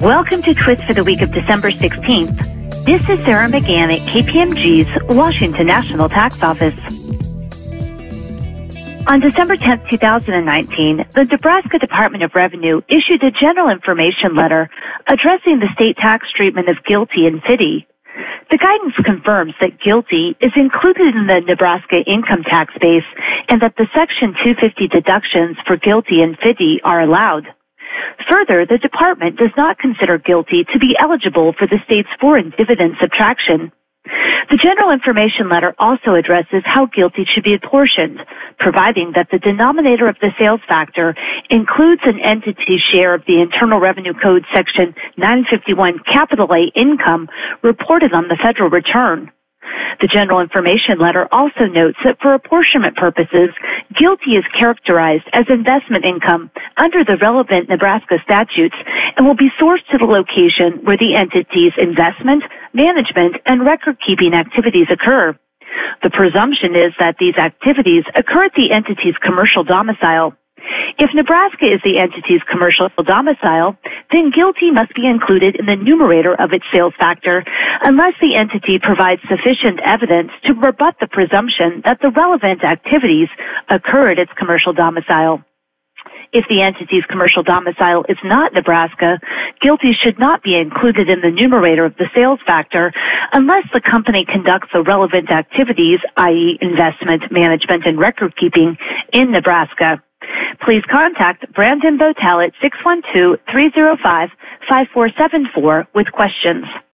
Welcome to Twist for the week of December 16th. This is Sarah McGann at KPMG's Washington National Tax Office. On December 10, 2019, the Nebraska Department of Revenue issued a general information letter addressing the state tax treatment of GILTI and FDII. The guidance confirms that GILTI is included in the Nebraska income tax base and that the Section 250 deductions for GILTI and FDII are allowed. Further, the department does not consider GILTI to be eligible for the state's foreign dividend subtraction. The general information letter also addresses how GILTI should be apportioned, providing that the denominator of the sales factor includes an entity's share of the Internal Revenue Code Section 951 capital A income reported on the federal return. The general information letter also notes that for apportionment purposes, GILTI is characterized as investment income under the relevant Nebraska statutes and will be sourced to the location where the entity's investment, management, and record keeping activities occur. The presumption is that these activities occur at the entity's commercial domicile. If Nebraska is the entity's commercial domicile, then GILTI must be included in the numerator of its sales factor unless the entity provides sufficient evidence to rebut the presumption that the relevant activities occur at its commercial domicile. If the entity's commercial domicile is not Nebraska, GILTI should not be included in the numerator of the sales factor unless the company conducts the relevant activities, i.e. investment, management, and record keeping in Nebraska. Please contact Brandon Botel at 612-305-5474 with questions.